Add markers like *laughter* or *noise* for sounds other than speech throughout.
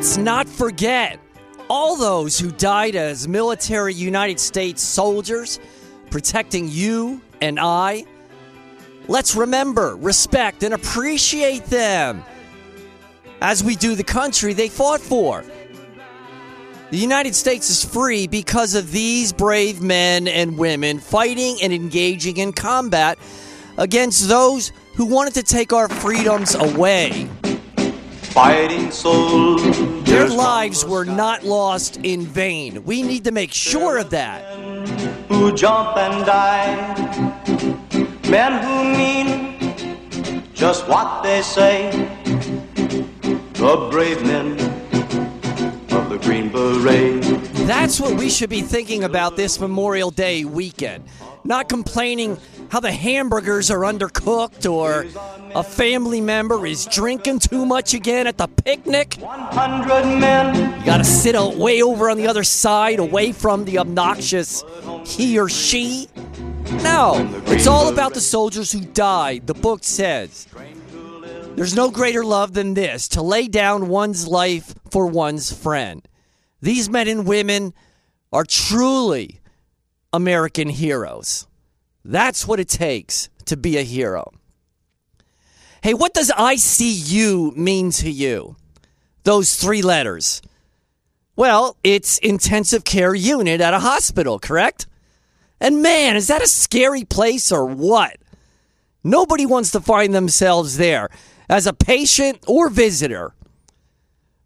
Let's not forget all those who died as military United States soldiers protecting you and I. Let's remember, respect, and appreciate them as we do the country they fought for. The United States is free because of these brave men and women fighting and engaging in combat against those who wanted to take our freedoms away. Fighting soldiers. Their lives were not lost in vain. We need to make sure of that. Who jump and die. Men who mean just what they say. The brave men Green Beret. That's what we should be thinking about this Memorial Day weekend. Not complaining how the hamburgers are undercooked or a family member is drinking too much again at the picnic. 100 men. You gotta sit o- way over on the other side, away from the obnoxious he or she. No, it's all about the soldiers who died, the book says. There's no greater love than this to lay down one's life for one's friend. These men and women are truly American heroes. That's what it takes to be a hero. Hey, what does ICU mean to you? Those three letters. Well, it's intensive care unit at a hospital, correct? And man, is that a scary place or what? Nobody wants to find themselves there as a patient or visitor.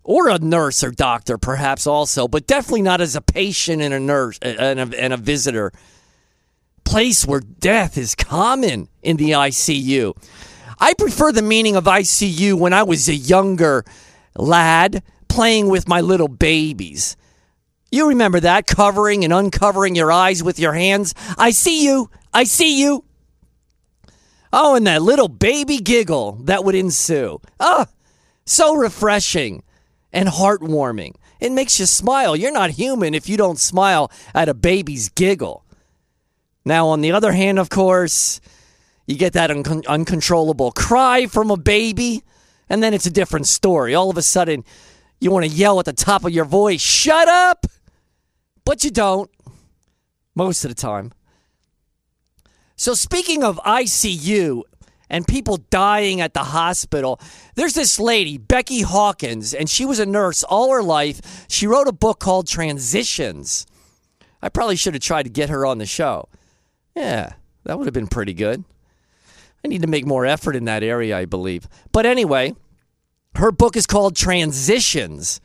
Or a nurse or doctor, perhaps also, but definitely not as a patient and a nurse and a, and a visitor. Place where death is common in the ICU. I prefer the meaning of ICU when I was a younger lad playing with my little babies. You remember that, covering and uncovering your eyes with your hands? I see you. I see you. Oh, and that little baby giggle that would ensue. Ah, so refreshing and heartwarming. It makes you smile. You're not human if you don't smile at a baby's giggle. Now, on the other hand, of course, you get that un- uncontrollable cry from a baby, and then it's a different story. All of a sudden, you want to yell at the top of your voice, shut up! But you don't, most of the time. So, speaking of ICU and people dying at the hospital, there's this lady, Becky Hawkins, and she was a nurse all her life. She wrote a book called Transitions. I probably should have tried to get her on the show. Yeah, that would have been pretty good. I need to make more effort in that area, I believe. But anyway, her book is called Transitions,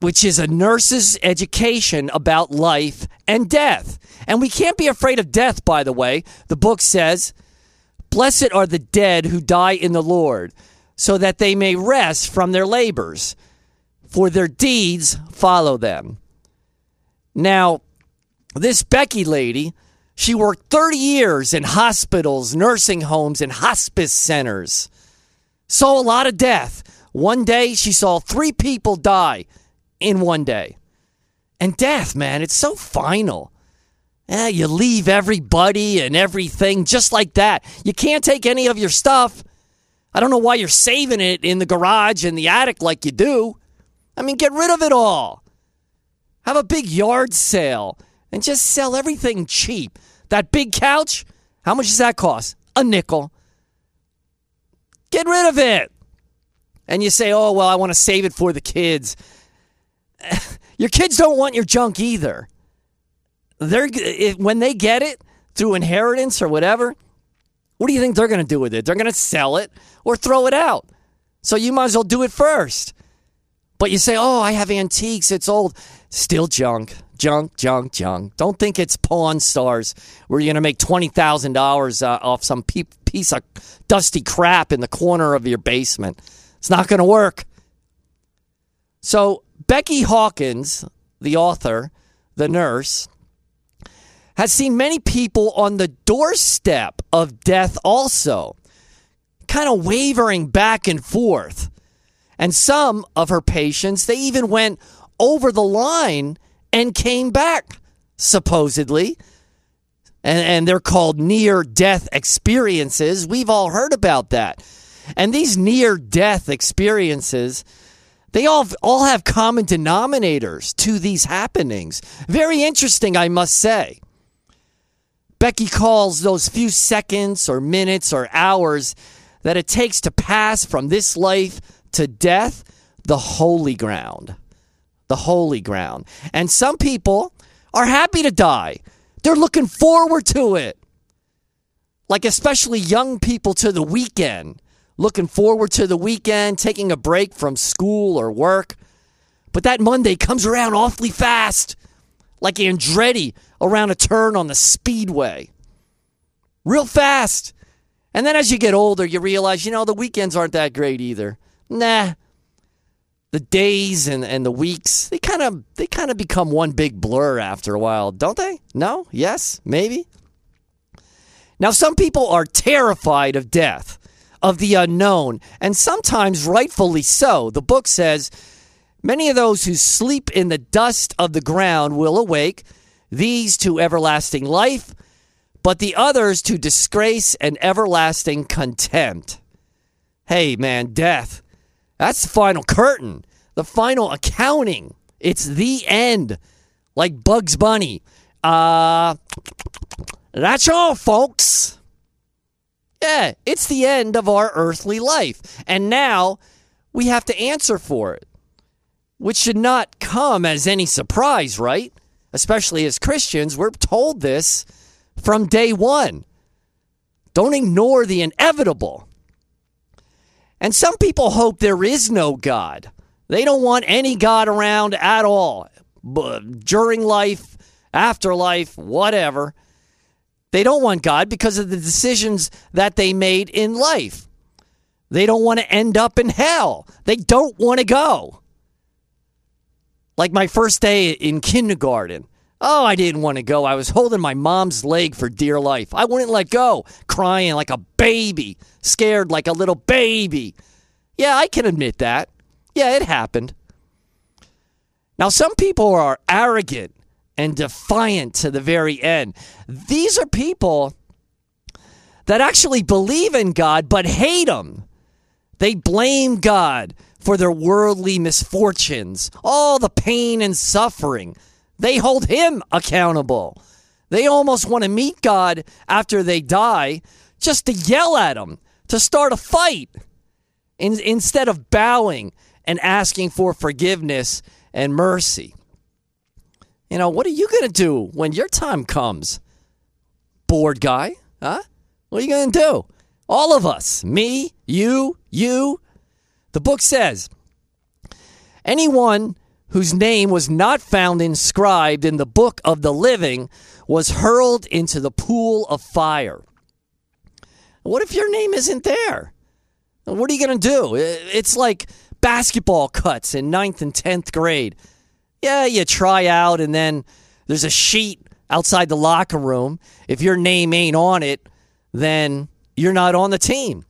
which is a nurse's education about life and death. And we can't be afraid of death, by the way. The book says, Blessed are the dead who die in the Lord, so that they may rest from their labors, for their deeds follow them. Now, this Becky lady, she worked 30 years in hospitals, nursing homes, and hospice centers. Saw a lot of death. One day, she saw three people die in one day. And death, man, it's so final. Eh, you leave everybody and everything just like that. You can't take any of your stuff. I don't know why you're saving it in the garage and the attic like you do. I mean, get rid of it all. Have a big yard sale and just sell everything cheap. That big couch, how much does that cost? A nickel. Get rid of it. And you say, oh, well, I want to save it for the kids. *laughs* your kids don't want your junk either. They're if, when they get it through inheritance or whatever. What do you think they're going to do with it? They're going to sell it or throw it out. So you might as well do it first. But you say, "Oh, I have antiques. It's old. Still junk, junk, junk, junk." Don't think it's Pawn Stars where you're going to make twenty thousand uh, dollars off some pe- piece of dusty crap in the corner of your basement. It's not going to work. So Becky Hawkins, the author, the nurse, has seen many people on the doorstep of death also, kind of wavering back and forth. And some of her patients, they even went over the line and came back, supposedly. And, and they're called near death experiences. We've all heard about that. And these near death experiences, They all all have common denominators to these happenings. Very interesting, I must say. Becky calls those few seconds or minutes or hours that it takes to pass from this life to death the holy ground. The holy ground. And some people are happy to die. They're looking forward to it. Like, especially young people to the weekend, looking forward to the weekend, taking a break from school or work. But that Monday comes around awfully fast, like Andretti around a turn on the speedway. Real fast. And then as you get older, you realize, you know, the weekends aren't that great either. Nah. The days and, and the weeks, they kind of they kind of become one big blur after a while, don't they? No? Yes? Maybe? Now some people are terrified of death, of the unknown, and sometimes rightfully so. The book says many of those who sleep in the dust of the ground will awake, these to everlasting life but the others to disgrace and everlasting contempt. Hey, man, death. That's the final curtain, the final accounting. It's the end, like Bugs Bunny. Uh, that's all, folks. Yeah, it's the end of our earthly life. And now we have to answer for it, which should not come as any surprise, right? Especially as Christians, we're told this from day one. Don't ignore the inevitable. And some people hope there is no God. They don't want any God around at all during life, afterlife, whatever. They don't want God because of the decisions that they made in life. They don't want to end up in hell. They don't want to go. Like my first day in kindergarten. Oh, I didn't want to go. I was holding my mom's leg for dear life. I wouldn't let go, crying like a baby, scared like a little baby. Yeah, I can admit that. Yeah, it happened. Now, some people are arrogant and defiant to the very end. These are people that actually believe in God but hate Him. They blame God for their worldly misfortunes, all the pain and suffering they hold him accountable. They almost want to meet God after they die just to yell at him, to start a fight, in, instead of bowing and asking for forgiveness and mercy. You know, what are you going to do when your time comes? Bored guy, huh? What are you going to do? All of us, me, you, you. The book says anyone whose name was not found inscribed in the book of the living, was hurled into the pool of fire. What if your name isn't there? What are you going to do? It's like basketball cuts in ninth and 10th grade. Yeah, you try out, and then there's a sheet outside the locker room. If your name ain't on it, then you're not on the team.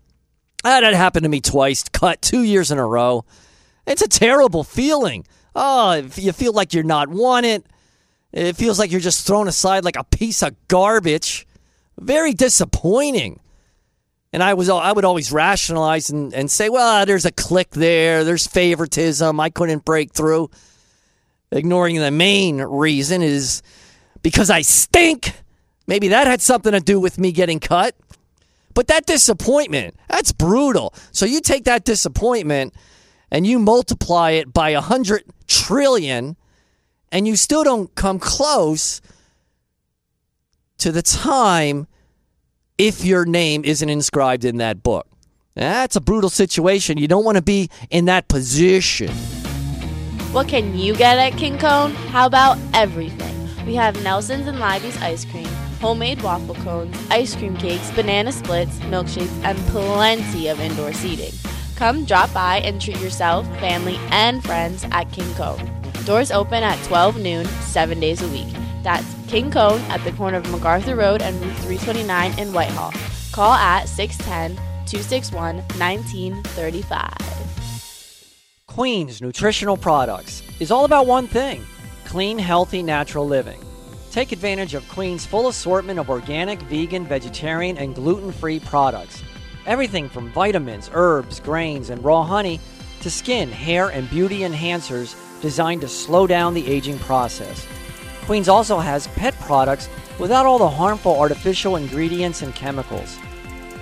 Ah, that happened to me twice, cut two years in a row. It's a terrible feeling. Oh, you feel like you're not wanted. It feels like you're just thrown aside like a piece of garbage. Very disappointing. And I was I would always rationalize and, and say, well, there's a click there, there's favoritism, I couldn't break through. Ignoring the main reason is because I stink. Maybe that had something to do with me getting cut. But that disappointment, that's brutal. So you take that disappointment and you multiply it by a hundred trillion, and you still don't come close to the time if your name isn't inscribed in that book. That's a brutal situation. You don't want to be in that position. What can you get at King Cone? How about everything? We have Nelson's and Leiby's ice cream, homemade waffle cones, ice cream cakes, banana splits, milkshakes, and plenty of indoor seating. Come drop by and treat yourself, family, and friends at King Cone. Doors open at 12 noon, seven days a week. That's King Cone at the corner of MacArthur Road and Route 329 in Whitehall. Call at 610 261 1935. Queen's Nutritional Products is all about one thing clean, healthy, natural living. Take advantage of Queen's full assortment of organic, vegan, vegetarian, and gluten free products Everything from vitamins, herbs, grains, and raw honey to skin, hair, and beauty enhancers designed to slow down the aging process. Queens also has pet products without all the harmful artificial ingredients and chemicals.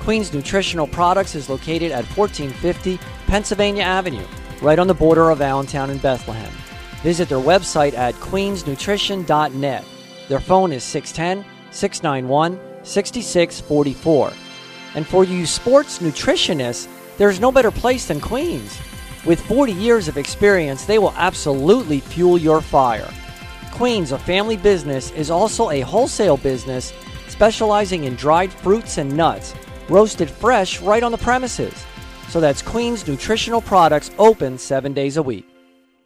Queens Nutritional Products is located at 1450 Pennsylvania Avenue, right on the border of Allentown and Bethlehem. Visit their website at queensnutrition.net. Their phone is 610 691 6644. And for you sports nutritionists, there's no better place than Queens. With 40 years of experience, they will absolutely fuel your fire. Queens, a family business, is also a wholesale business specializing in dried fruits and nuts, roasted fresh right on the premises. So that's Queens Nutritional Products open seven days a week.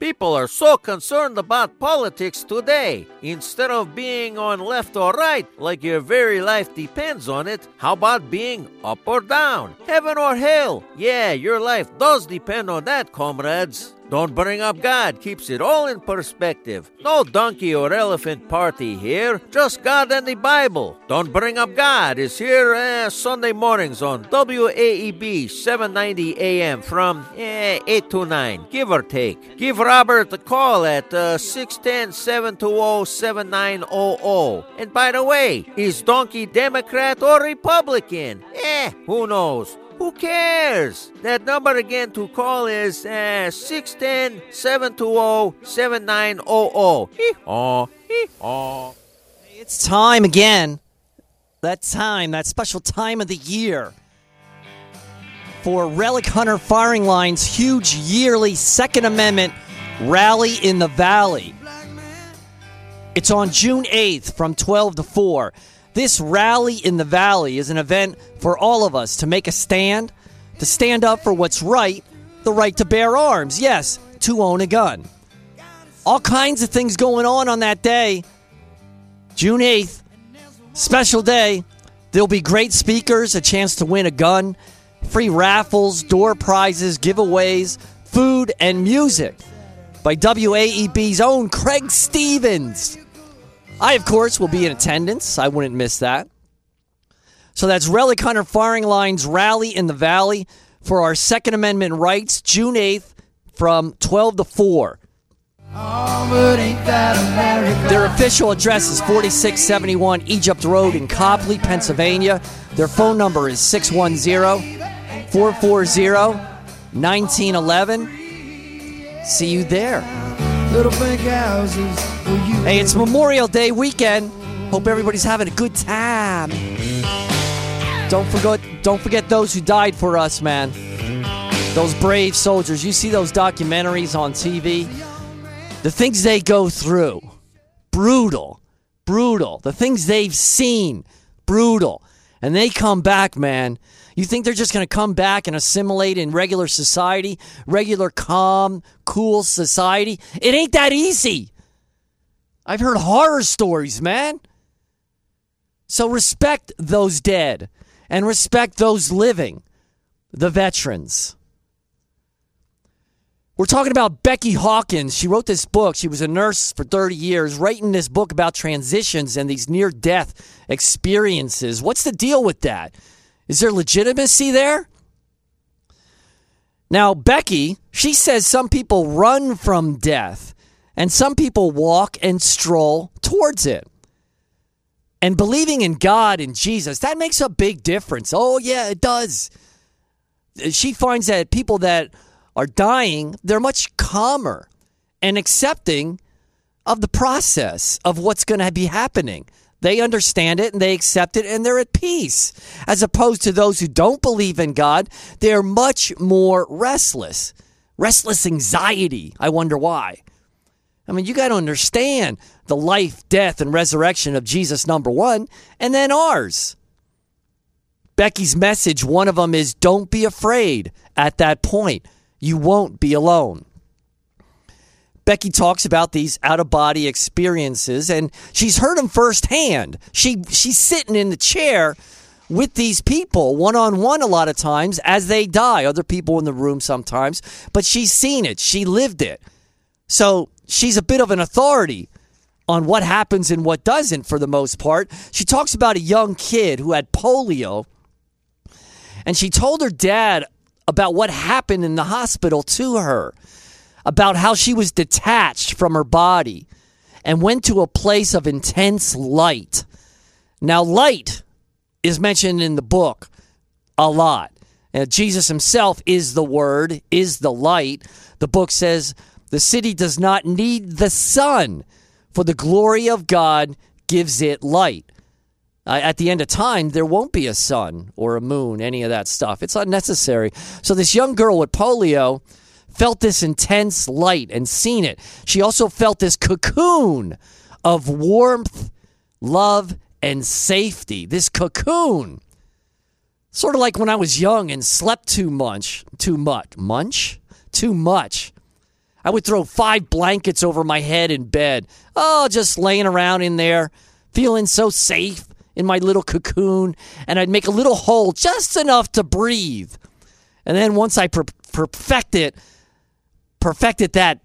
People are so concerned about politics today. Instead of being on left or right, like your very life depends on it, how about being up or down? Heaven or hell? Yeah, your life does depend on that, comrades. Don't bring up God, keeps it all in perspective. No donkey or elephant party here, just God and the Bible. Don't bring up God is here uh, Sunday mornings on WAEB 790 AM from eh, 8 to 9, give or take. Give Robert a call at uh, 610 720 7900. And by the way, is Donkey Democrat or Republican? Eh, who knows? Who cares? That number again to call is uh, 610 720 7900. Hee-haw, hee-haw. It's time again. That time, that special time of the year for Relic Hunter Firing Line's huge yearly Second Amendment Rally in the Valley. It's on June 8th from 12 to 4. This Rally in the Valley is an event for all of us to make a stand, to stand up for what's right, the right to bear arms, yes, to own a gun. All kinds of things going on on that day. June 8th, special day. There'll be great speakers, a chance to win a gun, free raffles, door prizes, giveaways, food, and music by WAEB's own Craig Stevens. I, of course, will be in attendance. I wouldn't miss that. So that's Relic Hunter Firing Line's Rally in the Valley for our Second Amendment rights, June 8th from 12 to 4. Their official address is 4671 Egypt Road in Coplay, Pennsylvania. Their phone number is 610 440 1911. See you there. Hey, it's Memorial Day weekend. Hope everybody's having a good time. Don't forget don't forget those who died for us, man. Those brave soldiers. You see those documentaries on TV? The things they go through. Brutal. Brutal. The things they've seen. Brutal. And they come back, man. You think they're just going to come back and assimilate in regular society, regular, calm, cool society? It ain't that easy. I've heard horror stories, man. So respect those dead and respect those living, the veterans. We're talking about Becky Hawkins. She wrote this book. She was a nurse for 30 years, writing this book about transitions and these near death experiences. What's the deal with that? Is there legitimacy there? Now, Becky, she says some people run from death and some people walk and stroll towards it. And believing in God and Jesus, that makes a big difference. Oh, yeah, it does. She finds that people that are dying, they're much calmer and accepting of the process of what's going to be happening. They understand it and they accept it and they're at peace. As opposed to those who don't believe in God, they're much more restless. Restless anxiety. I wonder why. I mean, you got to understand the life, death, and resurrection of Jesus, number one, and then ours. Becky's message, one of them is don't be afraid at that point. You won't be alone. Becky talks about these out of body experiences and she's heard them firsthand. She she's sitting in the chair with these people one on one a lot of times as they die, other people in the room sometimes, but she's seen it. She lived it. So, she's a bit of an authority on what happens and what doesn't for the most part. She talks about a young kid who had polio and she told her dad about what happened in the hospital to her, about how she was detached from her body and went to a place of intense light. Now, light is mentioned in the book a lot. Uh, Jesus himself is the Word, is the light. The book says the city does not need the sun, for the glory of God gives it light. Uh, at the end of time, there won't be a sun or a moon, any of that stuff. It's unnecessary. So, this young girl with polio felt this intense light and seen it. She also felt this cocoon of warmth, love, and safety. This cocoon. Sort of like when I was young and slept too much. Too much. Munch? Too much. I would throw five blankets over my head in bed. Oh, just laying around in there, feeling so safe in my little cocoon. And I'd make a little hole just enough to breathe. And then once I per- perfected, perfected that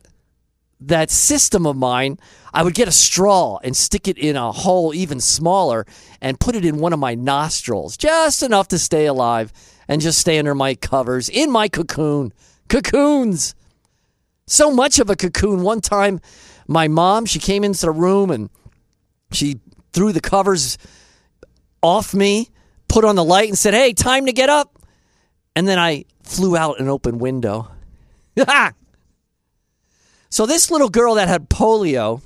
that system of mine, I would get a straw and stick it in a hole even smaller and put it in one of my nostrils, just enough to stay alive and just stay under my covers in my cocoon. Cocoons. So much of a cocoon. One time, my mom, she came into the room and she threw the covers off me, put on the light, and said, Hey, time to get up. And then I flew out an open window. *laughs* so, this little girl that had polio,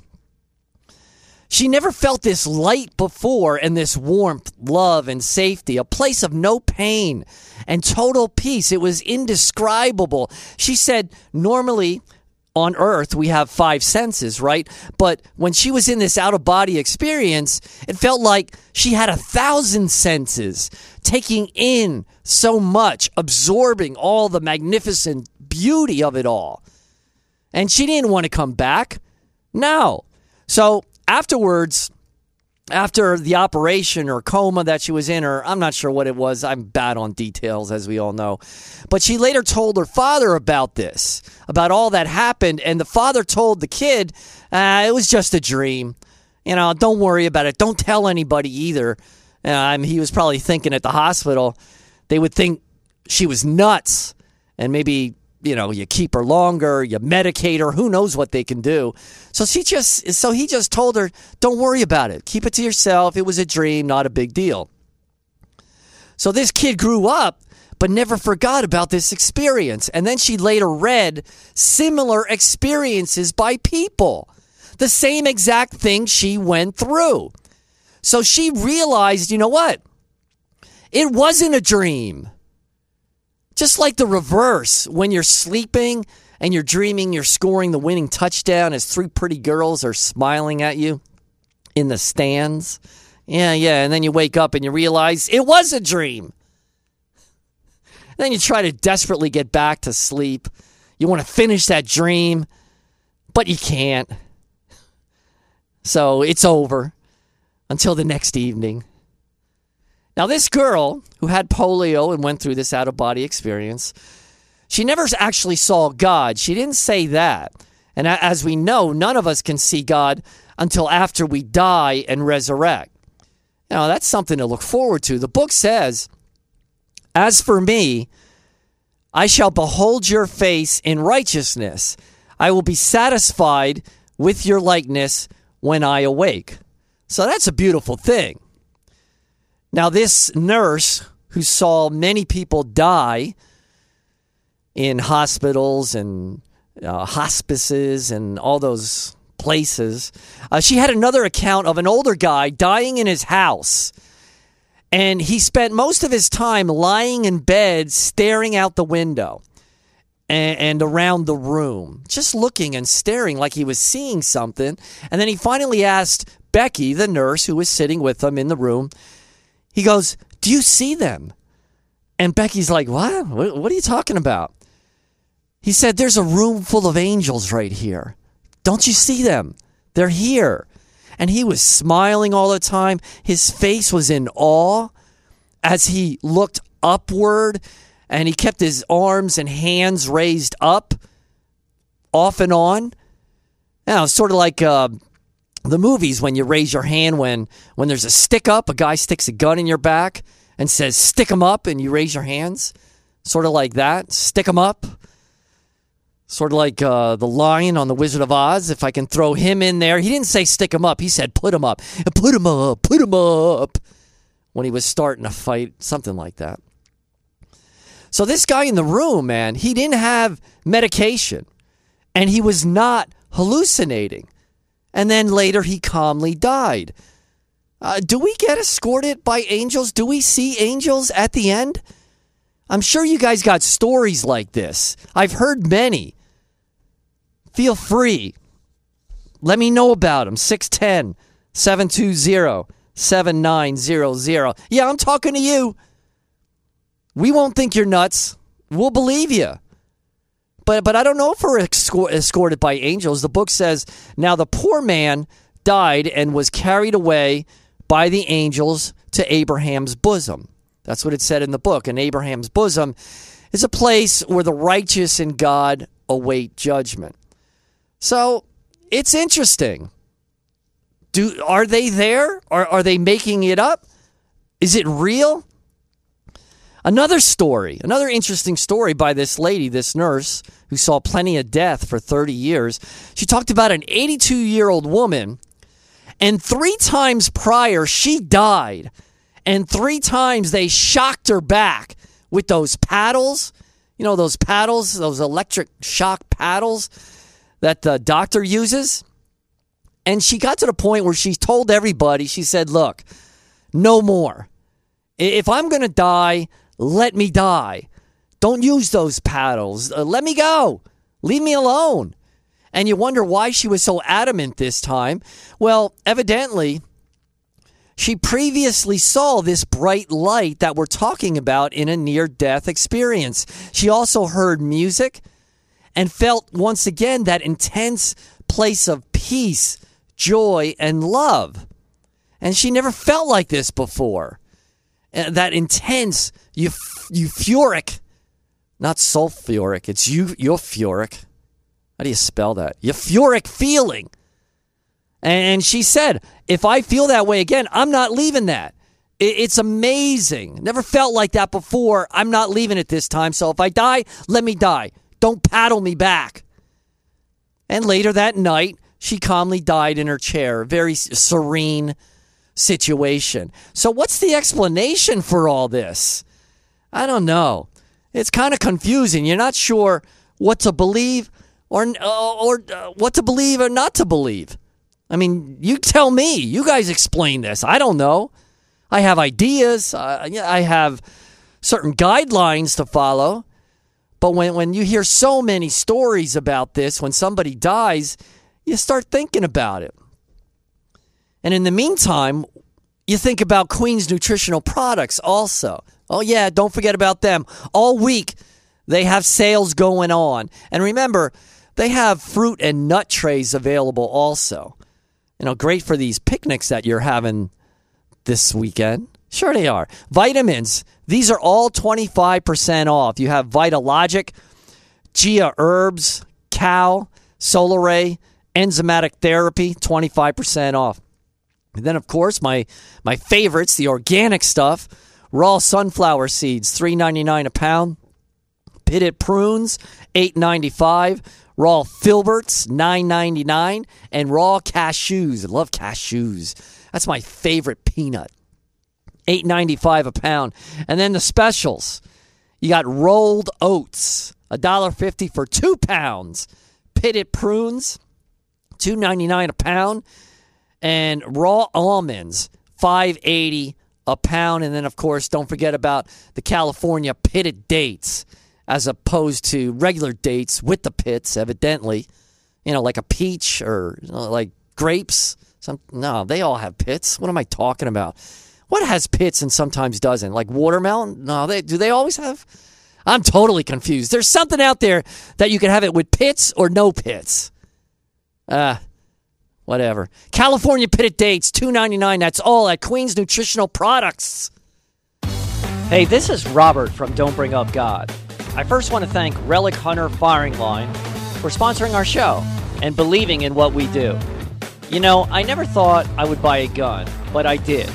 she never felt this light before and this warmth, love, and safety, a place of no pain and total peace. It was indescribable. She said, normally, on earth we have five senses, right? But when she was in this out of body experience, it felt like she had a thousand senses, taking in so much, absorbing all the magnificent beauty of it all. And she didn't want to come back. No. So afterwards, after the operation or coma that she was in, or I'm not sure what it was. I'm bad on details, as we all know. But she later told her father about this, about all that happened. And the father told the kid, uh, it was just a dream. You know, don't worry about it. Don't tell anybody either. Uh, he was probably thinking at the hospital, they would think she was nuts and maybe you know, you keep her longer, you medicate her, who knows what they can do. So she just so he just told her, "Don't worry about it. Keep it to yourself. It was a dream, not a big deal." So this kid grew up but never forgot about this experience. And then she later read similar experiences by people. The same exact thing she went through. So she realized, you know what? It wasn't a dream. Just like the reverse, when you're sleeping and you're dreaming you're scoring the winning touchdown as three pretty girls are smiling at you in the stands. Yeah, yeah. And then you wake up and you realize it was a dream. And then you try to desperately get back to sleep. You want to finish that dream, but you can't. So it's over until the next evening. Now, this girl who had polio and went through this out of body experience, she never actually saw God. She didn't say that. And as we know, none of us can see God until after we die and resurrect. Know, that's something to look forward to. The book says, As for me, I shall behold your face in righteousness. I will be satisfied with your likeness when I awake. So that's a beautiful thing. Now, this nurse who saw many people die in hospitals and uh, hospices and all those places, uh, she had another account of an older guy dying in his house. And he spent most of his time lying in bed, staring out the window and, and, around the room, just looking and staring like he was seeing something. And then he finally asked Becky, the nurse who was sitting with him in the room, he goes, Do you see them? And Becky's like, What? What are you talking about? He said, There's a room full of angels right here. Don't you see them? They're here. And he was smiling all the time. His face was in awe as he looked upward and he kept his arms and hands raised up off and on. Now, sort of like uh, the movies when you raise your hand when when there's a stick up, a guy sticks a gun in your back and says "stick 'em up and you raise your hands. Sort of like that. Stick 'em up. Sort of like uh, the lion on The Wizard of Oz. If I can throw him in there. He didn't say stick him up. He said put him up. Put him up. Put him up. When he was starting a fight. Something like that. So this guy in the room, man, he didn't have medication. And he was not hallucinating. And then later he calmly died. Uh, do we get escorted by angels? Do we see angels at the end? I'm sure you guys got stories like this. I've heard many. Feel free. Let me know about them. 610 720 7900. Yeah, I'm talking to you. We won't think you're nuts. We'll believe you. But, but I don't know if we're escorted by angels. The book says, Now the poor man died and was carried away by the angels to Abraham's bosom. That's what it said in the book. And Abraham's bosom is a place where the righteous in God await judgment. So it's interesting. Do are they there? Or are they making it up? Is it real? Another story, another interesting story by this lady, this nurse who saw plenty of death for 30 years. She talked about an 82 year old woman, and three times prior, she died. And three times they shocked her back with those paddles. You know, those paddles, those electric shock paddles that the doctor uses. And she got to the point where she told everybody, she said, Look, no more. If I'm going to die, let me die. Don't use those paddles. Uh, let me go. Leave me alone. And you wonder why she was so adamant this time. Well, evidently, she previously saw this bright light that we're talking about in a near death experience. She also heard music and felt once again that intense place of peace, joy, and love. And she never felt like this before. Uh, that intense, euphoric, not sulfuric, it's euphoric. How do you spell that? Euphoric feeling. And she said, if I feel that way again, I'm not leaving that. It's amazing. Never felt like that before. I'm not leaving it this time. So if I die, let me die. Don't paddle me back. And later that night, she calmly died in her chair. Very serene situation. So, what's the explanation for all this? I don't know. It's kind of confusing. You're not sure what to believe or uh, or uh, what to believe or not to believe. I mean, you tell me. You guys explain this. I don't know. I have ideas. Uh, I have certain guidelines to follow. But when, when you hear so many stories about this, when somebody dies, you start thinking about it. And in the meantime, you think about Queen's nutritional products also. Oh, yeah, don't forget about them. All week, they have sales going on. And remember, they have fruit and nut trays available also. You know, great for these picnics that you're having this weekend. Sure, they are. Vitamins, these are all 25% off. You have Vitalogic, Gaia Herbs, Cow, Solaray, Enzymatic Therapy, 25% off. And then, of course, my my favorites, the organic stuff, raw sunflower seeds, three ninety nine a pound. Pitted prunes, eight ninety five. Raw filberts, nine ninety nine, and raw cashews. I love cashews. That's my favorite peanut. Eight ninety five a pound. And then the specials. You got rolled oats, a dollar fifty for two pounds. Pitted prunes, two ninety nine a pound and raw almonds 580 a pound. And then of course don't forget about the California pitted dates as opposed to regular dates with the pits evidently. You know like a peach or you know, like grapes. Some no they all have pits. What am I talking about? What has pits and sometimes doesn't? Like watermelon? No they do they always have? I'm totally confused. There's something out there that you can have it with pits or no pits. Uh whatever. California pitted dates, two ninety nine. That's all at Queens Nutritional Products. Hey, this is Robert from Don't Bring Up God. I first want to thank Relic Hunter Firing Line for sponsoring our show and believing in what we do. You know, I never thought I would buy a gun, but I did.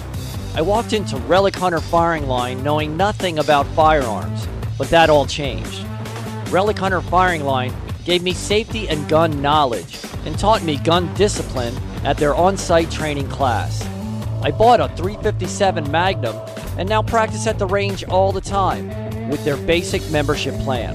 I walked into Relic Hunter Firing Line knowing nothing about firearms, but that all changed. Relic Hunter Firing Line gave me safety and gun knowledge and taught me gun discipline at their on site training class. I bought a 357 Magnum and now practice at the range all the time with their basic membership plan.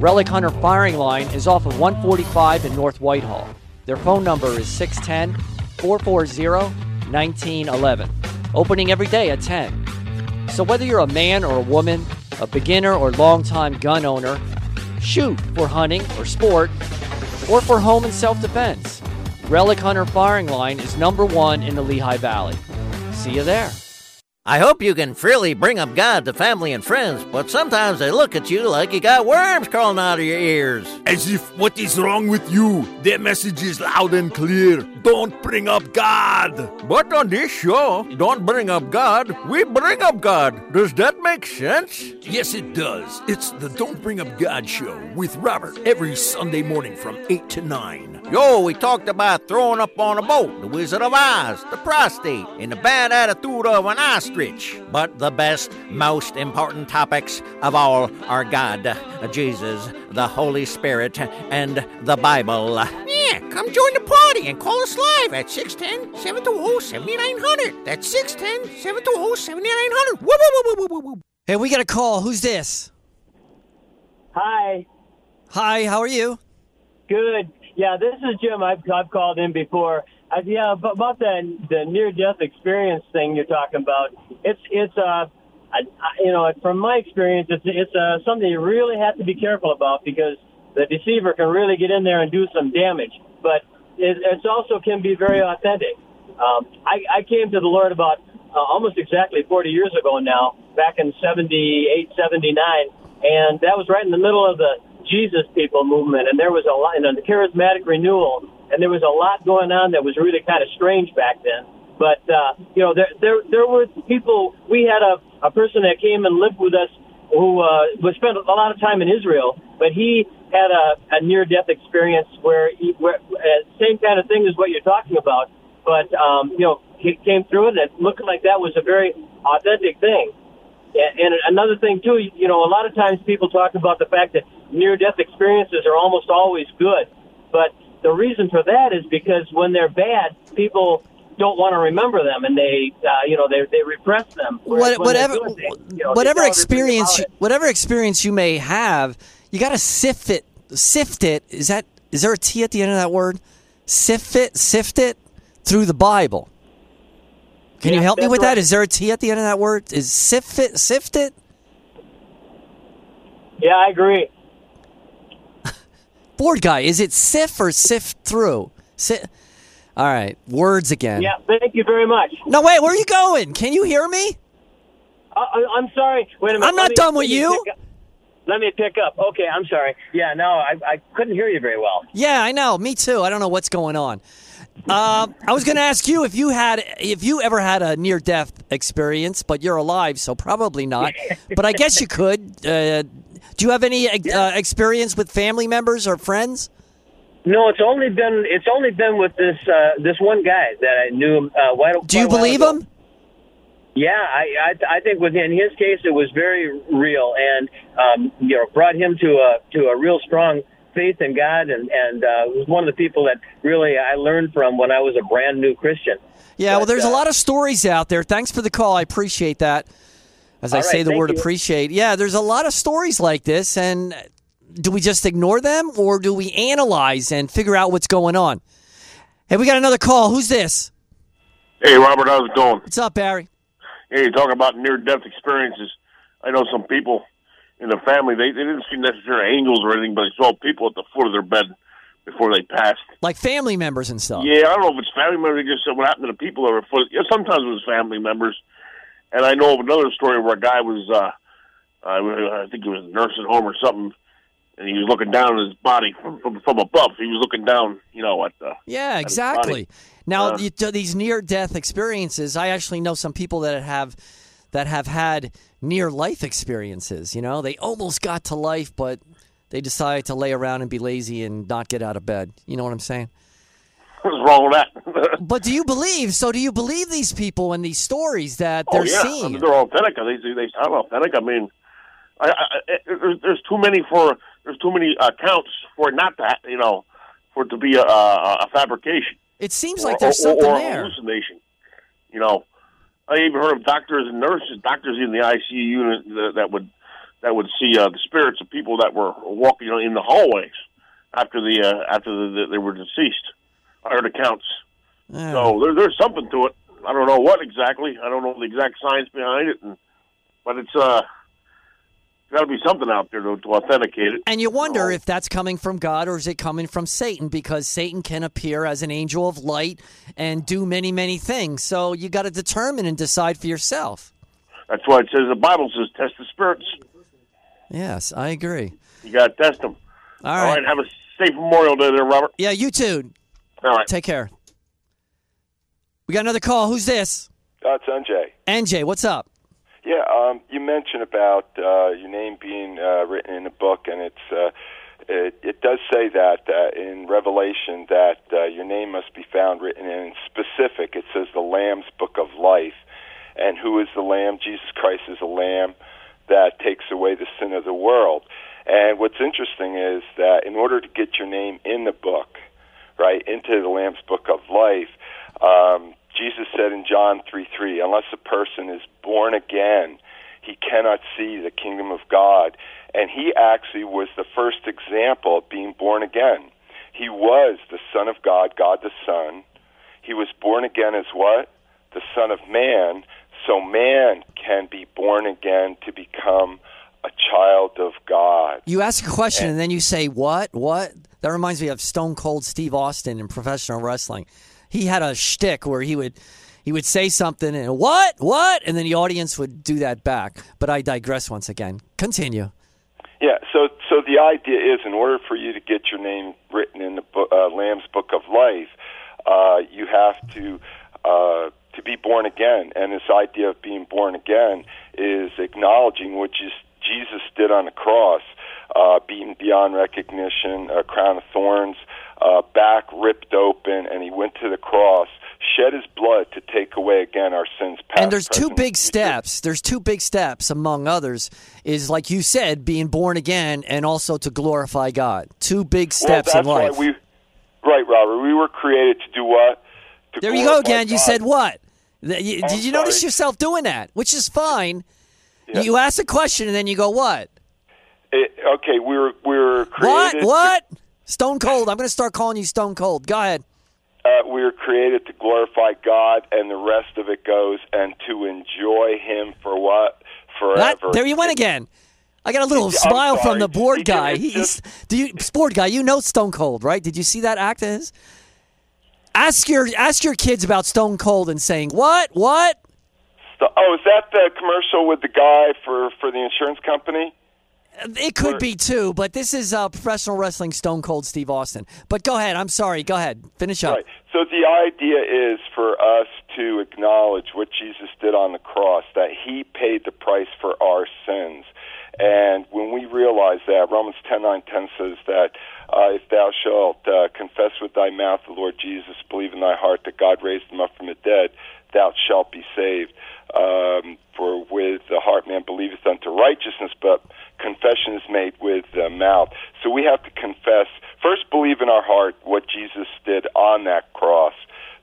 Relic Hunter Firing Line is off of 145 in North Whitehall. Their phone number is 610 440 1911, opening every day at 10. So whether you're a man or a woman, a beginner or longtime gun owner, shoot for hunting or sport, or for home and self defense, Relic Hunter Firing Line is number one in the Lehigh Valley. See you there. I hope you can freely bring up God to family and friends, but sometimes they look at you like you got worms crawling out of your ears. As if what is wrong with you? Their message is loud and clear. Don't bring up God. But on this show, don't bring up God, we bring up God. Does that make sense? Yes, it does. It's the Don't Bring Up God show with Robert every Sunday morning from 8 to 9. Yo, we talked about throwing up on a boat, the Wizard of Oz, the prostate, and the bad attitude of an ostrich. But the best, most important topics of all are God, Jesus, the Holy Spirit, and the Bible. Yeah, come join the party and call us live at 610 720 7900. That's 610 720 7900. Woo, woo, woo, woo, woo, woo. Hey, we got a call. Who's this? Hi. Hi, how are you? Good. Yeah, this is Jim. I've, I've called in before. Uh, yeah, but about the the near death experience thing you're talking about. It's it's uh, you know, from my experience, it's it's uh, something you really have to be careful about because the deceiver can really get in there and do some damage. But it it's also can be very authentic. Um, I, I came to the Lord about uh, almost exactly 40 years ago now, back in 78, 79, and that was right in the middle of the Jesus people movement, and there was a lot, and the charismatic renewal, and there was a lot going on that was really kind of strange back then. But uh, you know, there there there were people. We had a a person that came and lived with us who uh, was spent a lot of time in Israel, but he had a, a near death experience where he where uh, same kind of thing as what you're talking about, but um, you know, he came through it and it looked like that was a very authentic thing. And another thing too, you know, a lot of times people talk about the fact that near-death experiences are almost always good, but the reason for that is because when they're bad, people don't want to remember them, and they, uh, you know, they they repress them. What, whatever good, they, you know, whatever experience you, whatever experience you may have, you got to sift it. Sift it. Is that is there a T at the end of that word? Sift it. Sift it through the Bible. Can you help me with that? right. Is there a T at the end of that word? Is sift it? Sift it? Yeah, I agree. Board guy, is it sift or sift through? Si- All right, words again. Yeah, thank you very much. No, wait, where are you going? Can you hear me? I, I, I'm sorry. Wait a minute. I'm not me- done with you. Let me pick up. Okay, I'm sorry. Yeah, no, I, I couldn't hear you very well. Yeah, I know. Me too. I don't know what's going on. Um, I was going to ask you if you had, if you ever had a near death experience, but you're alive, so probably not. But I guess you could. Uh, do you have any uh, experience with family members or friends? No, it's only been it's only been with this uh, this one guy that I knew. Uh, why, Do you a believe ago. him? Yeah, I, I I think within his case it was very real, and um, you know brought him to a to a real strong faith in God, and and uh, was one of the people that really I learned from when I was a brand new Christian. Yeah, well, But, there's a uh, lot of stories out there. Thanks for the call. I appreciate that. As I All say the word you. appreciate. Yeah, there's a lot of stories like this. And do we just ignore them or do we analyze and figure out what's going on? Hey, we got another call. Who's this? Hey, Robert, how's it going? What's up, Barry? Hey, you talking about near-death experiences. I know some people in the family, they, they didn't see necessary angels or anything, but they saw people at the foot of their bed before they passed. Like family members and stuff. Yeah, I don't know if it's family members. They just said what happened to the people that were foot. Yeah, sometimes it was family members. And I know of another story where a guy was, uh, I, I think he was a nursing home or something, and he was looking down at his body from, from, from above. He was looking down, you know, at the. Yeah, exactly. Now, Uh, you, these near-death experiences, I actually know some people that have that have had near-life experiences. You know, they almost got to life, but they decided to lay around and be lazy and not get out of bed. You know what I'm saying? What's wrong with that? *laughs* But do you believe? So, do you believe these people and these stories that Oh they're yeah, I seeing? mean, they're authentic. They they, sound authentic. I mean, I, I, I, there's, there's too many for there's too many accounts for it not to ha- you know for it to be a, a, a fabrication. It seems or, like there's or, something or a there. hallucination. You know, I even heard of doctors and nurses, doctors in the ICU unit that, that would that would see uh, the spirits of people that were walking in the hallways after the uh, after the, the, they were deceased. Heard accounts. Yeah. So there, there's something to it. I don't know what exactly. I don't know the exact science behind it, and, but it's uh, got to be something out there to, to authenticate it. And you wonder So- if that's coming from God or is it coming from Satan because Satan can appear as an angel of light and do many, many things. So you got to determine and decide for yourself. That's why it says the Bible says test the spirits. Yes, I agree. You got to test them. All All right. right. Have a safe Memorial Day there, Robert. Yeah, you too. All right. Take care. We got another call. Who's this? That's NJ. NJ, what's up? Yeah, um, you mentioned about uh, your name being uh, written in a book, and it's uh, it, it does say that uh, in Revelation that uh, your name must be found written in specific. It says the Lamb's Book of Life, and who is the Lamb? Jesus Christ is a Lamb that takes away the sin of the world. And what's interesting is that in order to get your name in the book, right, into the Lamb's Book of Life, um, Jesus said in John 3 3, unless a person is born again, he cannot see the kingdom of God. And he actually was the first example of being born again. He was the Son of God, God the Son. He was born again as what? The Son of Man. So man can be born again to become a child of God. You ask a question and then you say, What? What? That reminds me of Stone Cold Steve Austin in professional wrestling. He had a shtick where he would he would say something and what? What? And then the audience would do that back. But I digress once again. Continue. Yeah, so so the idea is, in order for you to get your name written in the book, uh, Lamb's Book of Life, uh, you have to uh, to be born again. And this idea of being born again is acknowledging what Jesus did on the cross, uh, being beyond recognition, a crown of thorns, uh, back ripped open, and he went to the cross, shed his blood to take away again our sins. Past, and there's two big steps. There's two big steps, among others, is like you said, being born again and also to glorify God. Two big steps well, in life. We, right, Robert. We were created to do what? To there you go again. You said what? Th- you- I'm Did you notice yourself doing that? Which is fine. Yeah. You ask a question and then you go, what? It- okay, we were we were created. What? What? Stone Cold. I'm going to start calling you Stone Cold. Go ahead. Uh, we were created to glorify God, and the rest of it goes and to enjoy Him for what That, forever. there you went again. I got a little I'm smile from the board guy. He's just- do you sport guy. You know Stone Cold, right? Did you see that act of his? Ask your ask your kids about Stone Cold and saying what what. Oh, is that the commercial with the guy for for the insurance company? It could be too, but this is uh, professional wrestling Stone Cold Steve Austin. But go ahead. I'm sorry. Go ahead. Finish up. Right. So the idea is for us to acknowledge what Jesus did on the cross, that he paid the price for our sins. And when we realize that, Romans 10 9 10 says that uh, if thou shalt uh, confess with thy mouth the Lord Jesus, believe in thy heart that God raised him up from the dead, thou shalt be saved. Um, for with the heart man believeth unto righteousness, but confession is made with the mouth. So we have to confess, first believe in our heart what Jesus did on that cross,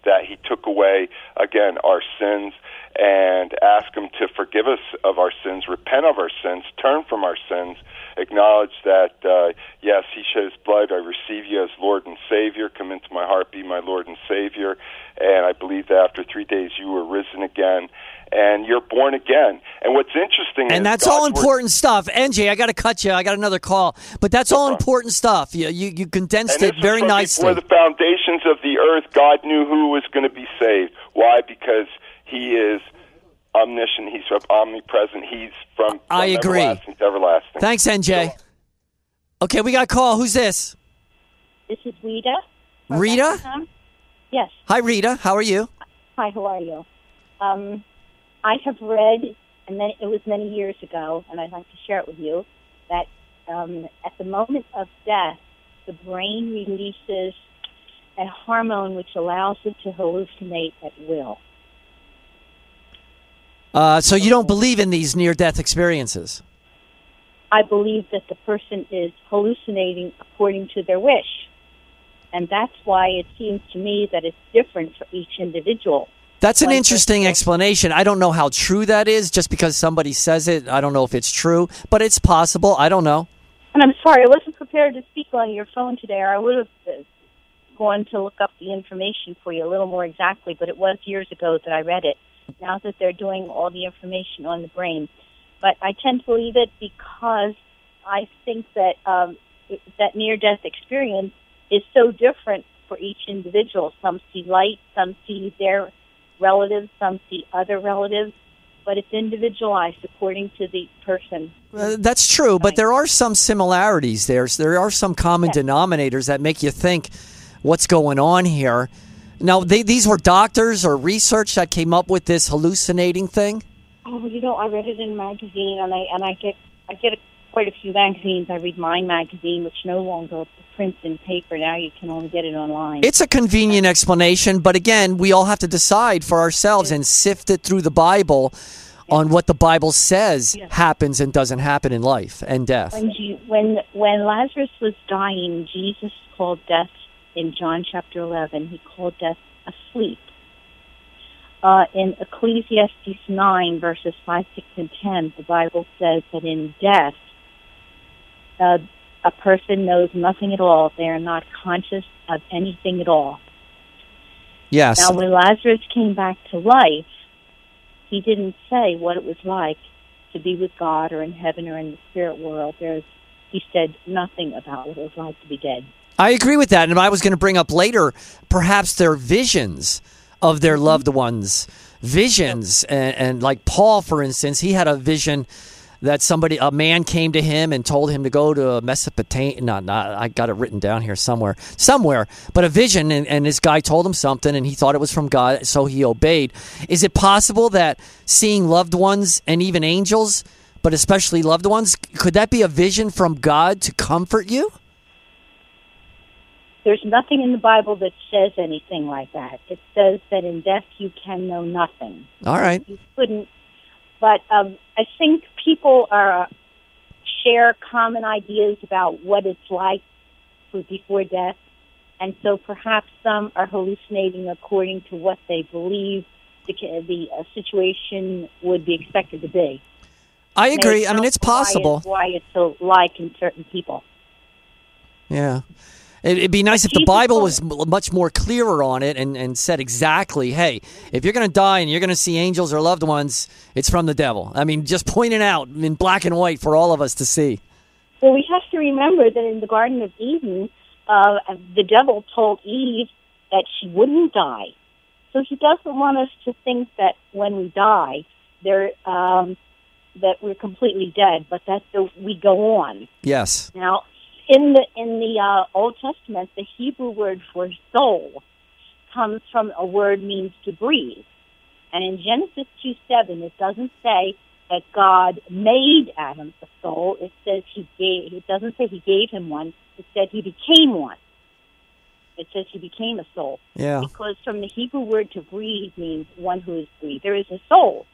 that he took away, again, our sins, and ask him to forgive us of our sins, repent of our sins, turn from our sins, acknowledge that, uh, yes, he shed his blood, I receive you as Lord and Savior, come into my heart, be my Lord and Savior, and I believe that after three days you were risen again, and you're born again. And what's interesting is And that's God's all word- important stuff. NJ, I got to cut you. I got another call. But that's all problem. important stuff. You you, you condensed And it very was from nicely. Before the foundations of the earth, God knew who was going to be saved. Why? Because He is omniscient. He's omnipresent. He's from, from I agree. everlasting to everlasting. Thanks, NJ. Okay, we got a call. Who's this? This is Rita. Rita? Yes. Hi, Rita. How are you? Hi, how are you? Um, I have read, and then it was many years ago, and I'd like to share it with you, that um, at the moment of death, the brain releases a hormone which allows it to hallucinate at will. Uh, so you don't believe in these near-death experiences? I believe that the person is hallucinating according to their wish. And that's why it seems to me that it's different for each individual. That's an interesting explanation. I don't know how true that is. Just because somebody says it, I don't know if it's true, but it's possible. I don't know. And I'm sorry, I wasn't prepared to speak on your phone today, or I would have gone to look up the information for you a little more exactly, but it was years ago that I read it. Now that they're doing all the information on the brain. But I tend to believe it because I think that um, that near-death experience is so different for each individual. Some see light, some see their relatives, some see other relatives, but it's individualized according to the person. Uh, that's true, but there are some similarities there. So There are some common denominators that make you think what's going on here. Now, they, these were doctors or research that came up with this hallucinating thing. Oh, you know, I read it in a magazine, and I and I get I get quite a few magazines. I read Mind magazine, which no longer prints in paper. Now you can only get it online. It's a convenient explanation, but again, we all have to decide for ourselves and sift it through the Bible on what the Bible says happens and doesn't happen in life and death. when you, when when Lazarus was dying, Jesus called death in John chapter eleven. He called death asleep. Uh, in Ecclesiastes nine verses five, six, and ten, the Bible says that in death, uh, a person knows nothing at all. They are not conscious of anything at all. Yes. Now, when Lazarus came back to life, he didn't say what it was like to be with God or in heaven or in the spirit world. There's, he said nothing about what it was like to be dead. I agree with that. And I was going to bring up later, perhaps their visions of their loved ones, visions. And, and like Paul, for instance, he had a vision that somebody, a man came to him and told him to go to Mesopotamia. Not, not, I got it written down here somewhere, somewhere, but a vision. And, and this guy told him something and he thought it was from God. So he obeyed. Is it possible that seeing loved ones and even angels, but especially loved ones, could that be a vision from God to comfort you? There's nothing in the Bible that says anything like that. It says that in death you can know nothing. All right. You couldn't. But um, I think people are share common ideas about what it's like for before death, and so perhaps some are hallucinating according to what they believe the the uh, situation would be expected to be. I agree. I mean, it's for why possible. Why it's so like in certain people. Yeah. It- It'd be nice if the Bible was much more clearer on it and, and said exactly, hey, if you're going to die and you're going to see angels or loved ones, it's from the devil. I mean, just point it out in black and white for all of us to see. Well, we have to remember that in the Garden of Eden, uh, the devil told Eve that she wouldn't die. So he doesn't want us to think that when we die, there um, that we're completely dead, but that the, we go on. Yes. Now, in the in the uh, Old Testament, the Hebrew word for soul comes from a word means to breathe, and in Genesis two seven, it doesn't say that God made Adam a soul. It says he gave. It doesn't say he gave him one. It said he became one. It says he became a soul Yeah. because from the Hebrew word to breathe means one who is breathed. There is a soul.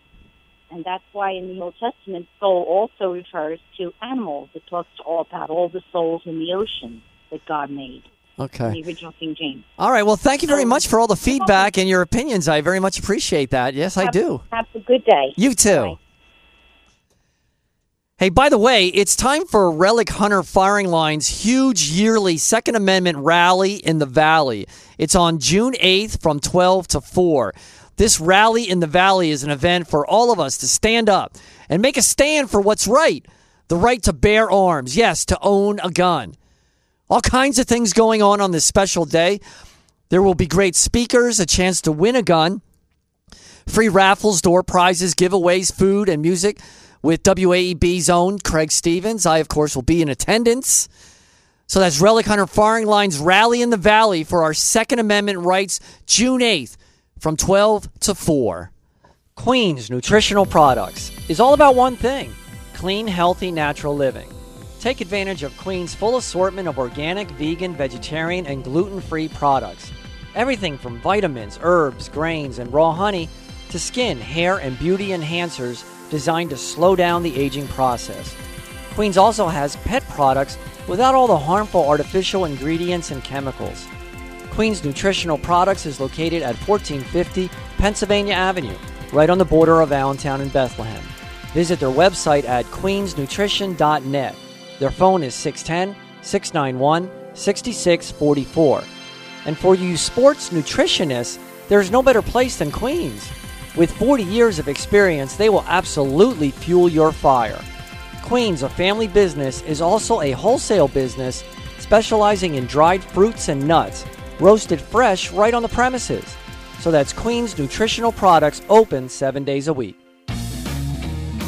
And that's why in the Old Testament, soul also refers to animals. It talks all about all the souls in the ocean that God made. Okay. The original King James. All right. Well, thank you very much for all the feedback and your opinions. I very much appreciate that. Yes, I do. Have a good day. You too. Hey, by the way, it's time for Relic Hunter Firing Line's huge yearly Second Amendment rally in the Valley. It's on June 8th from 12 to 4. This rally in the Valley is an event for all of us to stand up and make a stand for what's right the right to bear arms, yes, to own a gun. All kinds of things going on on this special day. There will be great speakers, a chance to win a gun, free raffles, door prizes, giveaways, food, and music with WAEB's own Craig Stevens. I, of course, will be in attendance. So that's Relic Hunter Firing Line's Rally in the Valley for our Second Amendment rights, June 8th from 12 to 4. Queen's Nutritional Products is all about one thing clean, healthy, natural living. Take advantage of Queen's full assortment of organic, vegan, vegetarian, and gluten free products. Everything from vitamins, herbs, grains, and raw honey to skin, hair, and beauty enhancers designed to slow down the aging process. Queens also has pet products without all the harmful artificial ingredients and chemicals. Queens Nutritional Products is located at 1450 Pennsylvania Avenue, right on the border of Allentown and Bethlehem. Visit their website at queensnutrition.net. Their phone is 610 691 6644. And for you sports nutritionists, there's no better place than Queens. With 40 years of experience, they will absolutely fuel your fire. Queens, a family business, is also a wholesale business specializing in dried fruits and nuts, roasted fresh right on the premises. So that's Queens Nutritional Products open seven days a week.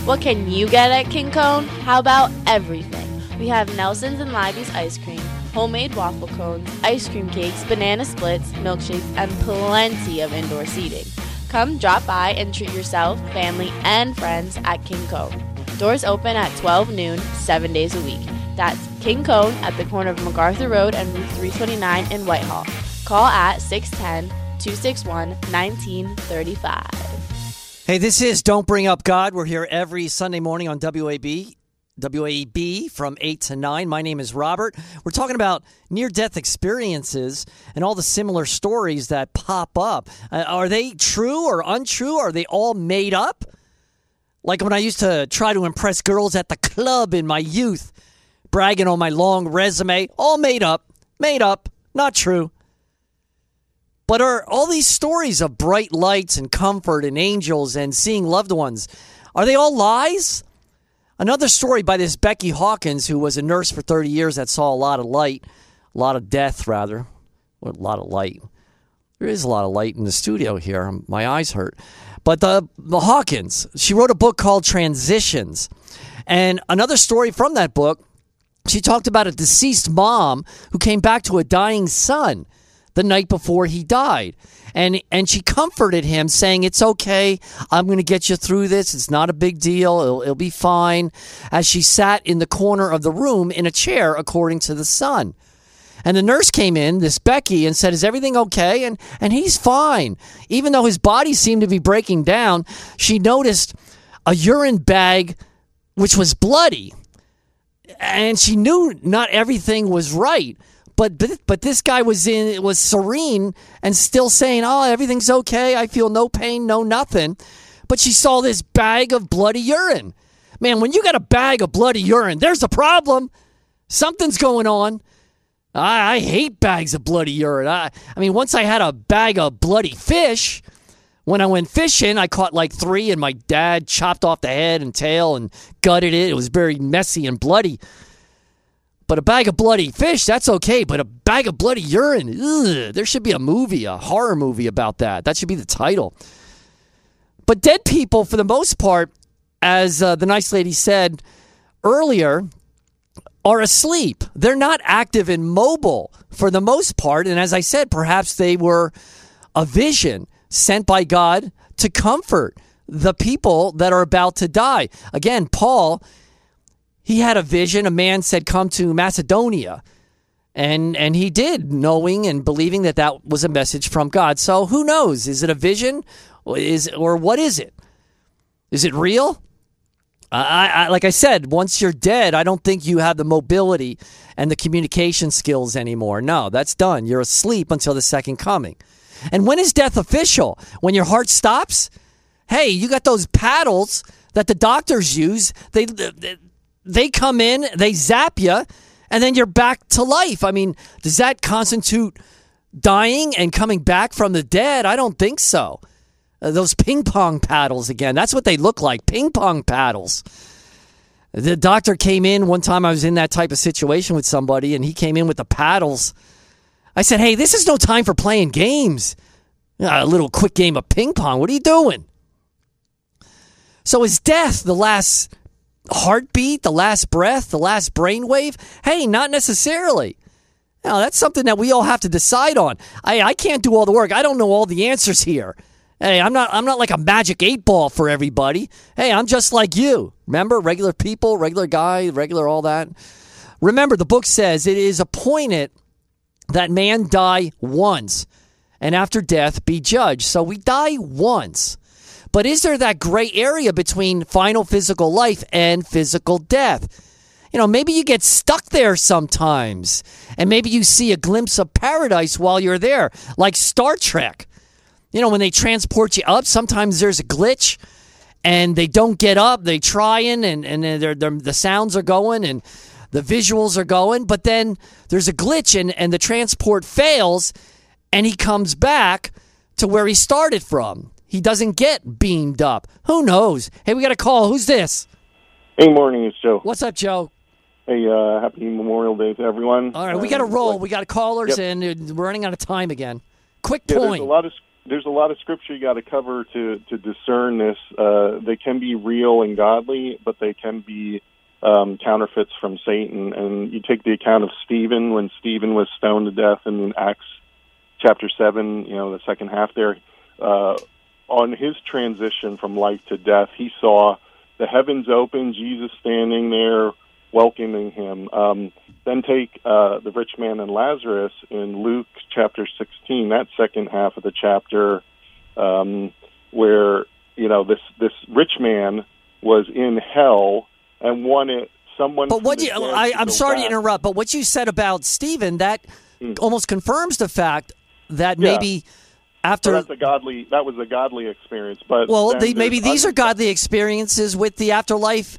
What can you get at King Cone? How about everything? We have Nelson's and Leiby's ice cream, homemade waffle cones, ice cream cakes, banana splits, milkshakes, and plenty of indoor seating. Come drop by and treat yourself, family, and friends at King Cone. Doors open at 12 noon, seven days a week. That's King Cone at the corner of MacArthur Road and Route 329 in Whitehall. Call at 610 261 1935. Hey, this is Don't Bring Up God. We're here every Sunday morning on WAEB. WAEB from 8 to 9. My name is Robert. We're talking about near death experiences and all the similar stories that pop up. Uh, are they true or untrue? Are they all made up? Like when I used to try to impress girls at the club in my youth, bragging on my long resume, all made up, made up, not true. But are all these stories of bright lights and comfort and angels and seeing loved ones, are they all lies? Another story by this Becky Hawkins, who was a nurse for 30 years that saw a lot of light, a lot of death, rather. a lot of light. There is a lot of light in the studio here. Um, my eyes hurt. But the, the Hawkins, she wrote a book called Transitions. And another story from that book, she talked about a deceased mom who came back to a dying son the night before he died. And and she comforted him saying it's okay. I'm going to get you through this. It's not a big deal. It'll, it'll be fine. As she sat in the corner of the room in a chair according to the son. And the nurse came in, this Becky, and said, Is everything okay? And, and he's fine. Even though his body seemed to be breaking down, she noticed a urine bag which was bloody. And she knew not everything was right. But, but but this guy was in was serene and still saying, "Oh, everything's okay. I feel no pain, no nothing." But she saw this bag of bloody urine. Man, when you got a bag of bloody urine, there's a problem. Something's going on. I, I hate bags of bloody urine. I, I mean, once I had a bag of bloody fish. When I went fishing, I caught like three, and my dad chopped off the head and tail and gutted it. It was very messy and bloody. But a bag of bloody fish, that's okay. But a bag of bloody urine, ugh, there should be a movie, a horror movie about that. That should be the title. But dead people, for the most part, as uh, the nice lady said earlier, are asleep. They're not active and mobile for the most part. And as I said, perhaps they were a vision sent by God to comfort the people that are about to die. Again, Paul, he had a vision. A man said, Come to Macedonia. And, and he did, knowing and believing that that was a message from God. So who knows? Is it a vision? Is, or what is it? Is it real? I, I, like I said, once you're dead, I don't think you have the mobility and the communication skills anymore. No, that's done. You're asleep until the second coming. And when is death official? When your heart stops? Hey, you got those paddles that the doctors use. They they come in, they zap you, and then you're back to life. I mean, does that constitute dying and coming back from the dead? I don't think so. Uh, those ping pong paddles again. That's what they look like ping pong paddles. The doctor came in one time. I was in that type of situation with somebody, and he came in with the paddles. I said, Hey, this is no time for playing games. Uh, a little quick game of ping pong. What are you doing? So, is death the last heartbeat, the last breath, the last brainwave? Hey, not necessarily. Now, that's something that we all have to decide on. I, I can't do all the work. I don't know all the answers here. Hey, I'm not I'm not like a magic eight ball for everybody. Hey, I'm just like you. Remember, regular people, regular guy, regular all that. Remember, the book says it is appointed that man die once and after death be judged. So we die once. But is there that gray area between final physical life and physical death? You know, maybe you get stuck there sometimes, and maybe you see a glimpse of paradise while you're there, like Star Trek. You know, when they transport you up, sometimes there's a glitch and they don't get up. They trying and and they're, they're, the sounds are going and the visuals are going, but then there's a glitch and and the transport fails, and he comes back to where he started from. He doesn't get beamed up. Who knows? Hey, we got a call. Who's this? Hey, morning, it's Joe. What's up, Joe? Hey, uh, happy Memorial Day to everyone. All right, we got to roll. We got callers, and uh, we're running out of time again. Quick Yeah, there's point. a lot of there's a lot of scripture you got to cover to to discern this. Uh, they can be real and godly, but they can be um, counterfeits from Satan. And you take the account of Stephen when Stephen was stoned to death in Acts chapter seven. You know the second half there. Uh, on his transition from life to death, he saw the heavens open, Jesus standing there welcoming him. Um, then take uh, the rich man and Lazarus in Luke chapter 16, that second half of the chapter, um, where you know this this rich man was in hell and wanted someone. But what you, I, I'm sorry back. to interrupt, but what you said about Stephen that almost confirms the fact that. Yeah. maybe So after that's a godly. That was a godly experience, but well, they, maybe these are godly experiences with the afterlife,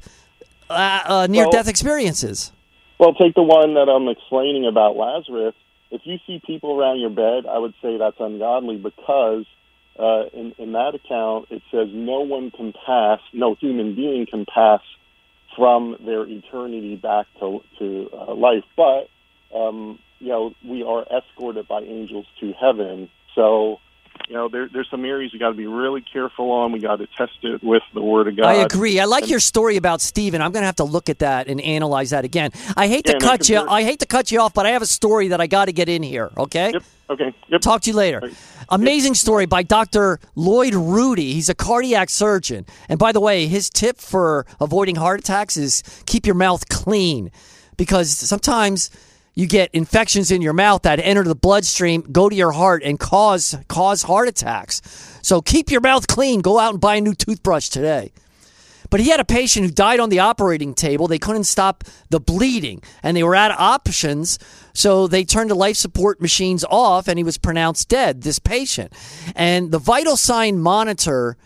uh, uh, near-death experiences. Well, take the one that I'm explaining about Lazarus. If you see people around your bed, I would say that's ungodly because uh, in, in that account it says no one can pass, no human being can pass from their eternity back to, to uh, life. But, um, you know, we are escorted by angels to heaven. So, you know, there, there's some areas you got to be really careful on. We got to test it with the Word of God. I agree. I like And- your story about Stephen. I'm going to have to look at that and analyze that again. I hate Yeah, to cut you. I hate to cut you off, but I have a story that I got to get in here. Okay. Yep. Okay. Yep. Talk to you later. Amazing story by Dr. Lloyd Rudy. He's a cardiac surgeon. And by the way, his tip for avoiding heart attacks is keep your mouth clean because sometimes you get infections in your mouth that enter the bloodstream, go to your heart and cause cause heart attacks. So keep your mouth clean. Go out and buy a new toothbrush today. But he had a patient who died on the operating table. They couldn't stop the bleeding and they were out of options. So they turned the life support machines off and he was pronounced dead, this patient. And the vital sign monitor,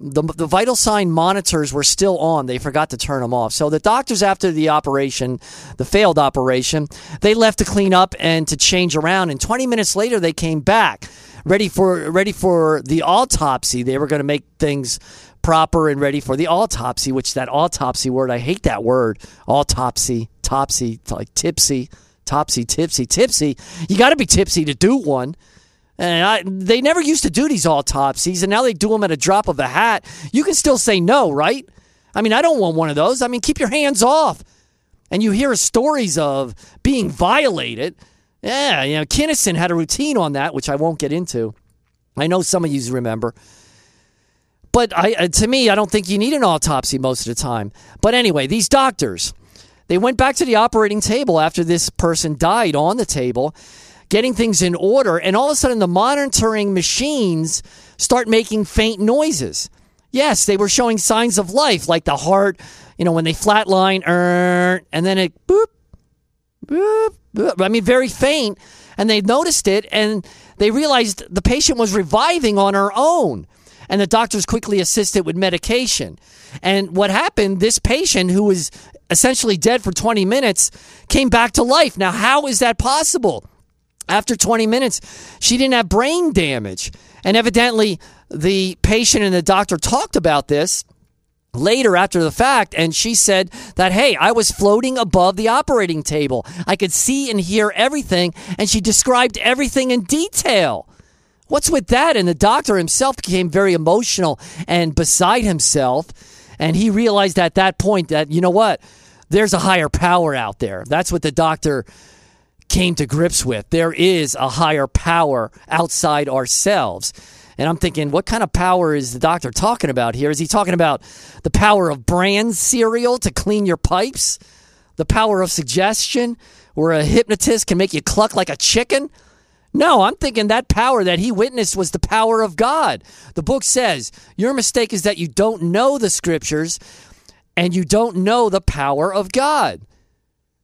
the, the vital sign monitors were still on. They forgot to turn them off. So the doctors, after the operation, the failed operation, they left to clean up and to change around. And 20 minutes later, they came back ready for ready for the autopsy. They were going to make things proper and ready for the autopsy, which that autopsy word, I hate that word. Autopsy, topsy, like tipsy, topsy, tipsy, tipsy. You got to be tipsy to do one. And I, they never used to do these autopsies, and now they do them at a drop of a hat. You can still say no, right? I mean, I don't want one of those. I mean, keep your hands off. And you hear stories of being violated. Yeah, you know, Kinison had a routine on that, which I won't get into. I know some of you remember. But I, uh, to me, I don't think you need an autopsy most of the time. But anyway, these doctors, they went back to the operating table after this person died on the table, getting things in order, and all of a sudden the monitoring machines start making faint noises. Yes, they were showing signs of life, like the heart, you know, when they flatline, er, and then it boop, boop, boop. I mean, very faint. And they noticed it, and they realized the patient was reviving on her own. And the doctors quickly assisted with medication. And what happened, this patient who was essentially dead for 20 minutes came back to life. Now, how is that possible? After 20 minutes, she didn't have brain damage. And evidently, the patient and the doctor talked about this later after the fact and she said that hey i was floating above the operating table. I could see and hear everything and she described everything in detail. What's with that? And the doctor himself became very emotional and beside himself and he realized at that point that you know what? There's a higher power out there. That's what the doctor came to grips with there is a higher power outside ourselves and I'm thinking, what kind of power is the doctor talking about here? Is he talking about the power of brand cereal to clean your pipes? The power of suggestion, where a hypnotist can make you cluck like a chicken? No, I'm thinking that power that he witnessed was the power of God. The book says your mistake is that you don't know the scriptures and you don't know the power of God.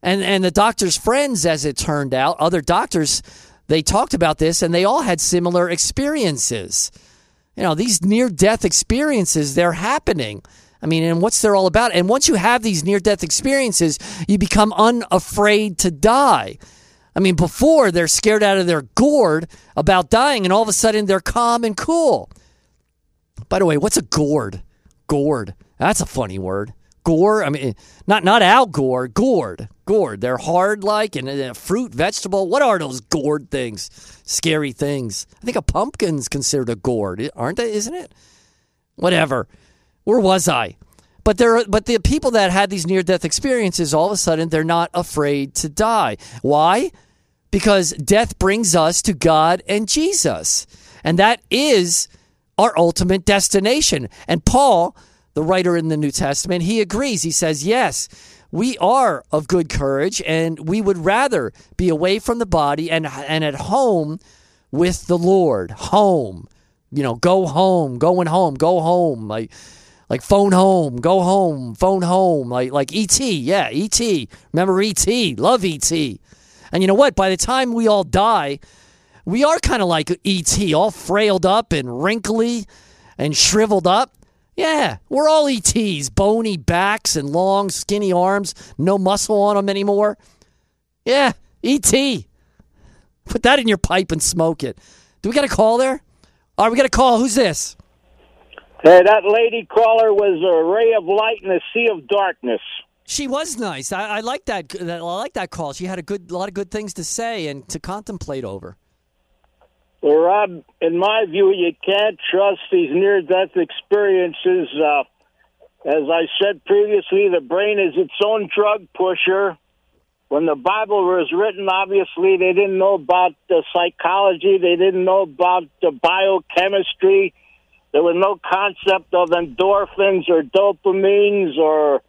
And and the doctor's friends, as it turned out, other doctors, they talked about this and they all had similar experiences. You know, these near death experiences, they're happening. I mean, and what's they're all about? And once you have these near death experiences, you become unafraid to die. I mean, before they're scared out of their gourd about dying, and all of a sudden they're calm and cool. By the way, what's a gourd? Gourd. That's a funny word. Gore. I mean, not not Al Gore. Gourd. Gourd. They're hard like and a fruit, vegetable. What are those gourd things? Scary things. I think a pumpkin's considered a gourd, aren't they? Isn't it? Whatever. Where was I? But there, but the people that had these near death experiences, all of a sudden, they're not afraid to die. Why? Because death brings us to God and Jesus, and that is our ultimate destination. And Paul the writer in the New Testament, he agrees. He says, Yes, we are of good courage, and we would rather be away from the body and, and at home with the Lord. Home. You know, go home, going home, go home. Like, like phone home, go home, phone home, like like ET, yeah, ET. Remember ET? Love ET. And you know what? By the time we all die, we are kind of like ET, all frailed up and wrinkly and shriveled up. Yeah, we're all ETs, bony backs and long, skinny arms, no muscle on them anymore. Yeah, ET. Put that in your pipe and smoke it. Do we got a call there? All right, we got a call. Who's this? Hey, that lady caller was a ray of light in a sea of darkness. She was nice. I, I like that. I like that call. She had a good, a lot of good things to say and to contemplate over. Well, Rob, in my view, you can't trust these near death experiences. Uh, as I said previously, the brain is its own drug pusher. When the Bible was written, obviously, they didn't know about the psychology, they didn't know about the biochemistry. There was no concept of endorphins or dopamines or,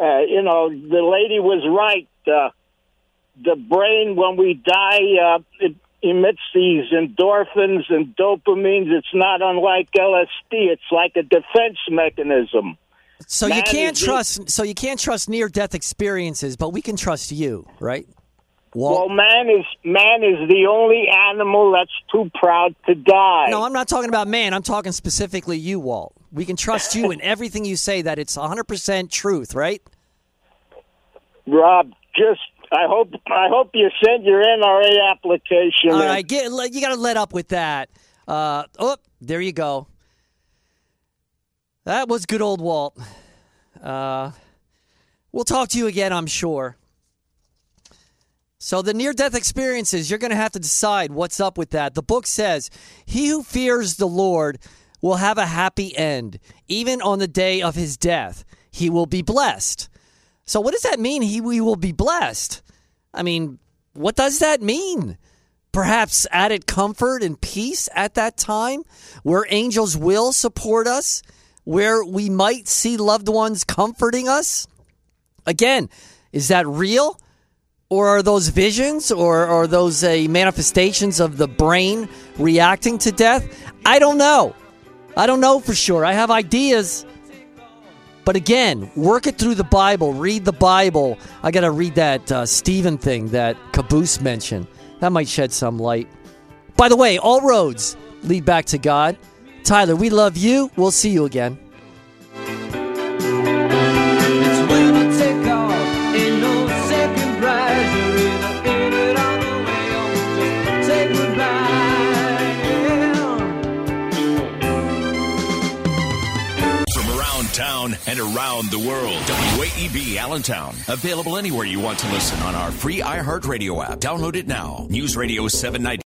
uh, you know, the lady was right. Uh, the brain, when we die, uh, it emits these endorphins and dopamines. It's not unlike LSD. It's like a defense mechanism. So Man you can't trust. So you can't trust near death experiences, but we can trust you, right? Walt? Well, man is man is the only animal that's too proud to die. No, I'm not talking about man. I'm talking specifically you, Walt. We can trust you in everything you say that it's 100% truth, right? *laughs* Rob, just I hope I hope you send your NRA application. All right, get you got to let up with that. Uh, oh, there you go. That was good old Walt. Uh, we'll talk to you again, I'm sure. So, the near death experiences, you're going to have to decide what's up with that. The book says, He who fears the Lord will have a happy end. Even on the day of his death, he will be blessed. So, what does that mean? He we will be blessed. I mean, what does that mean? Perhaps added comfort and peace at that time, where angels will support us, where we might see loved ones comforting us. Again, is that real? Or are those visions or are those uh, manifestations of the brain reacting to death? I don't know. I don't know for sure. I have ideas. But again, work it through the Bible, read the Bible. I got to read that uh, Stephen thing that Caboose mentioned. That might shed some light. By the way, all roads lead back to God. Tyler, we love you. We'll see you again. And around the world. WAEB Allentown. Available anywhere you want to listen on our free iHeartRadio app. Download it now. News Radio 790.